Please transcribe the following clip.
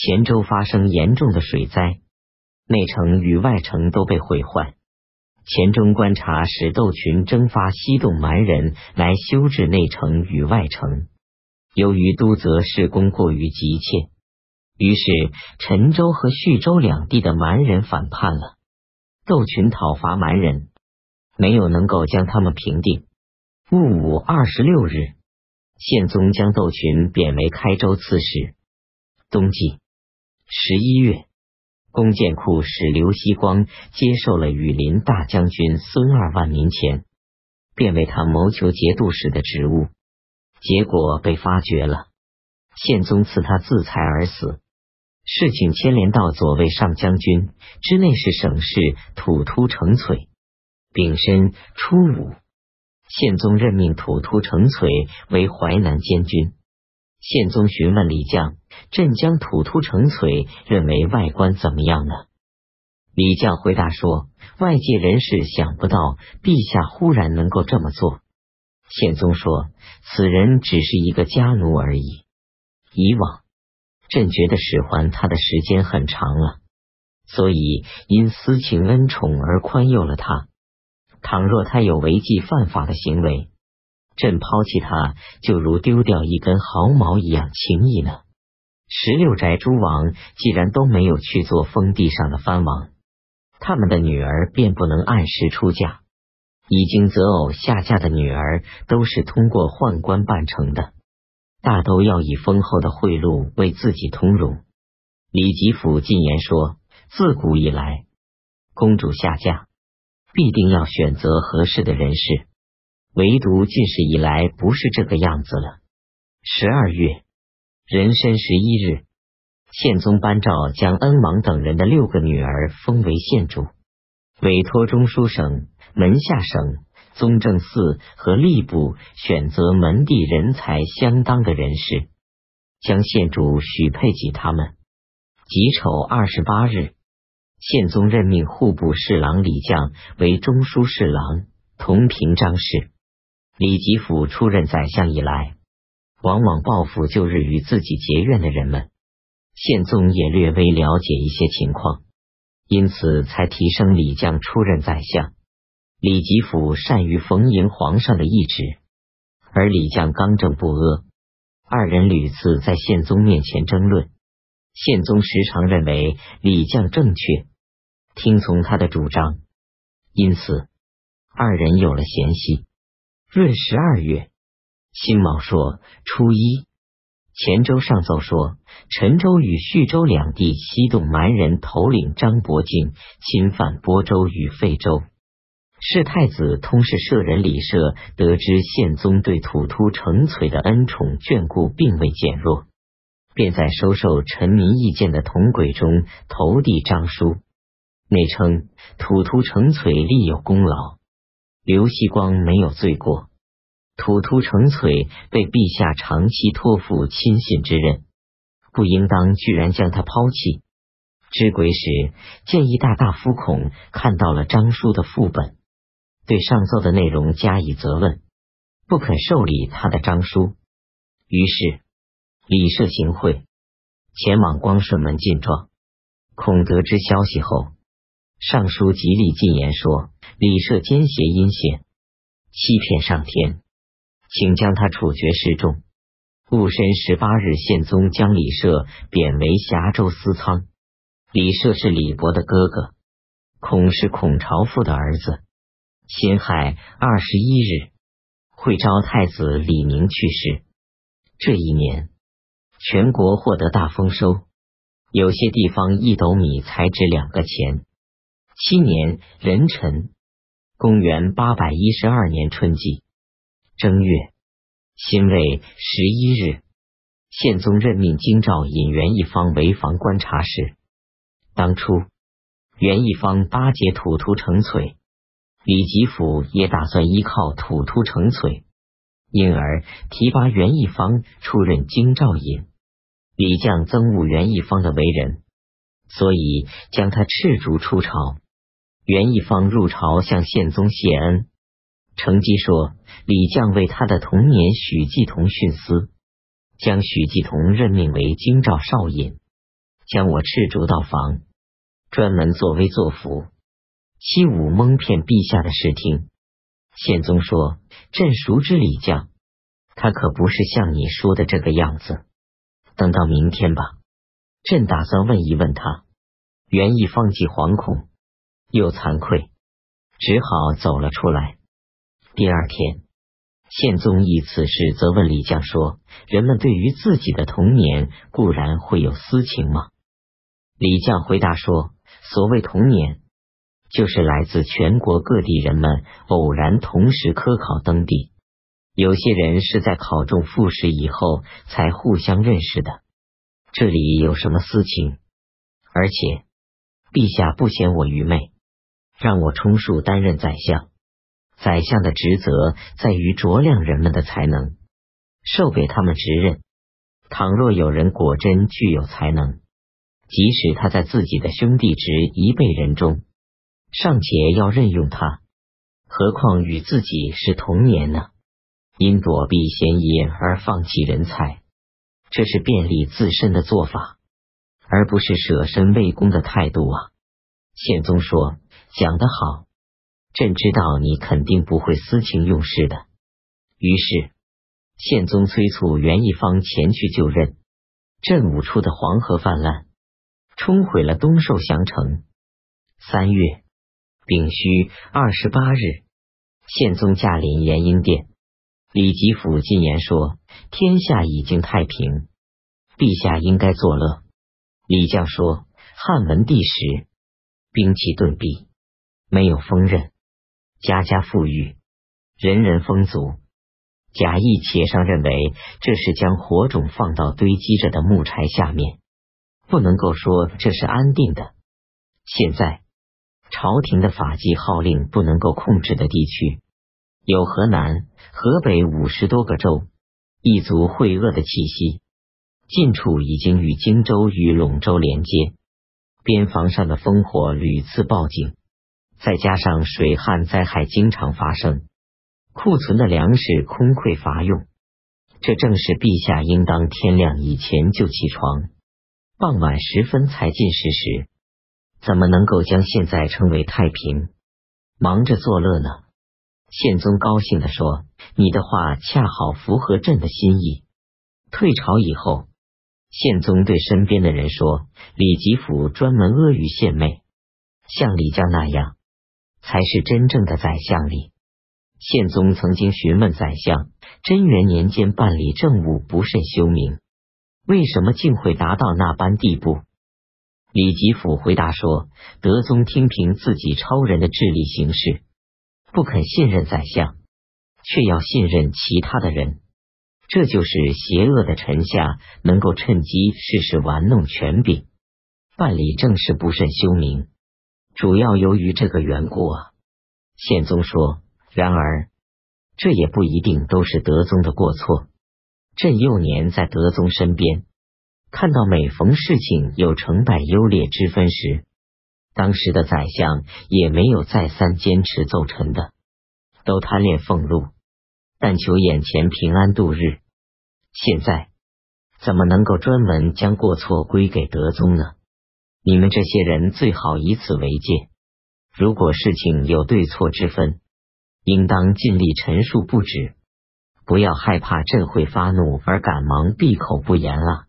黔州发生严重的水灾，内城与外城都被毁坏。黔中观察使窦群征发西洞蛮人来修治内城与外城，由于都泽施工过于急切，于是陈州和叙州两地的蛮人反叛了。窦群讨伐蛮人，没有能够将他们平定。戊午二十六日，宪宗将窦群贬为开州刺史。冬季。十一月，弓箭库使刘希光接受了羽林大将军孙二万民钱，便为他谋求节度使的职务，结果被发觉了。宪宗赐他自裁而死。事情牵连到左卫上将军、之内侍省事土突成璀。丙申初五，宪宗任命土突成璀为淮南监军。宪宗询问李将。镇江土突成璀认为外观怎么样呢？李将回答说：“外界人士想不到陛下忽然能够这么做。”宪宗说：“此人只是一个家奴而已。以往朕觉得使唤他的时间很长了，所以因私情恩宠而宽宥了他。倘若他有违纪犯法的行为，朕抛弃他就如丢掉一根毫毛一样轻易呢。”十六宅诸王既然都没有去做封地上的藩王，他们的女儿便不能按时出嫁。已经择偶下嫁的女儿都是通过宦官办成的，大都要以丰厚的贿赂为自己通融。李吉甫进言说：自古以来，公主下嫁必定要选择合适的人士，唯独近世以来不是这个样子了。十二月。壬申十一日，宪宗颁诏将恩王等人的六个女儿封为县主，委托中书省、门下省、宗正寺和吏部选择门第人才相当的人士，将县主许配给他们。己丑二十八日，宪宗任命户部侍郎李将为中书侍郎，同平章事。李吉甫出任宰相以来。往往报复旧日与自己结怨的人们，宪宗也略微了解一些情况，因此才提升李将出任宰相。李吉甫善于逢迎皇上的懿旨，而李将刚正不阿，二人屡次在宪宗面前争论，宪宗时常认为李将正确，听从他的主张，因此二人有了嫌隙。闰十二月。辛卯朔初一，黔州上奏说，陈州与叙州两地西动蛮人头领张伯敬侵犯播州与废州。是太子通事舍人李涉得知宪宗对土突成璀的恩宠眷顾并未减弱，便在收受臣民意见的铜轨中投递章书，内称土突成璀立有功劳，刘锡光没有罪过。土突成璀被陛下长期托付亲信之任，不应当居然将他抛弃。知轨时，建议大大夫孔看到了章书的副本，对上奏的内容加以责问，不肯受理他的章书。于是礼社行贿，前往光顺门进状。孔得知消息后，上书极力进言说李涉奸邪阴险，欺骗上天。请将他处决示众。戊申十八日，宪宗将李涉贬为峡州司仓。李涉是李博的哥哥，孔是孔朝父的儿子。辛亥二十一日，会昭太子李宁去世。这一年，全国获得大丰收，有些地方一斗米才值两个钱。七年壬辰，公元八百一十二年春季。正月，辛未十一日，宪宗任命京兆尹袁一方为防观察使。当初，袁一方巴结土突成璀，李吉甫也打算依靠土突成璀，因而提拔袁一方出任京兆尹。李将憎恶袁一方的为人，所以将他斥逐出朝。袁一方入朝向宪宗谢恩。乘机说，李将为他的童年许继同徇私，将许继同任命为京兆少尹。将我斥逐到房，专门作威作福，欺侮蒙骗陛下的视听。宪宗说：“朕熟知李将，他可不是像你说的这个样子。等到明天吧，朕打算问一问他。”袁义方既惶恐又惭愧，只好走了出来。第二天。宪宗以此事责问李绛说：“人们对于自己的童年固然会有私情吗？”李绛回答说：“所谓童年，就是来自全国各地人们偶然同时科考登第，有些人是在考中复试以后才互相认识的。这里有什么私情？而且陛下不嫌我愚昧，让我充数担任宰相。”宰相的职责在于酌量人们的才能，授给他们职任。倘若有人果真具有才能，即使他在自己的兄弟职一辈人中，尚且要任用他，何况与自己是同年呢？因躲避嫌疑而放弃人才，这是便利自身的做法，而不是舍身为公的态度啊！宪宗说：“讲得好。”朕知道你肯定不会私情用事的。于是，宪宗催促袁一方前去就任。镇武初的黄河泛滥，冲毁了东寿祥城。三月丙戌二十八日，宪宗驾临延英殿，李吉甫进言说：“天下已经太平，陛下应该作乐。”李将说：“汉文帝时，兵器顿弊，没有锋刃。”家家富裕，人人丰足。贾谊且上认为这是将火种放到堆积着的木柴下面，不能够说这是安定的。现在朝廷的法纪号令不能够控制的地区，有河南、河北五十多个州，一族会恶的气息。近处已经与荆州与陇州连接，边防上的烽火屡次报警。再加上水旱灾害经常发生，库存的粮食空匮乏用，这正是陛下应当天亮以前就起床，傍晚时分才进食时，怎么能够将现在称为太平，忙着作乐呢？宪宗高兴的说：“你的话恰好符合朕的心意。”退朝以后，宪宗对身边的人说：“李吉甫专门阿谀献媚，像李将那样。”才是真正的宰相礼。宪宗曾经询问宰相：贞元年间办理政务不甚修明，为什么竟会达到那般地步？李吉甫回答说：德宗听凭自己超人的智力行事，不肯信任宰相，却要信任其他的人，这就是邪恶的臣下能够趁机事事玩弄权柄，办理政事不甚修明。主要由于这个缘故啊，宪宗说。然而，这也不一定都是德宗的过错。朕幼年在德宗身边，看到每逢事情有成败优劣之分时，当时的宰相也没有再三坚持奏臣的，都贪恋俸禄，但求眼前平安度日。现在怎么能够专门将过错归给德宗呢？你们这些人最好以此为戒。如果事情有对错之分，应当尽力陈述不止，不要害怕朕会发怒而赶忙闭口不言了。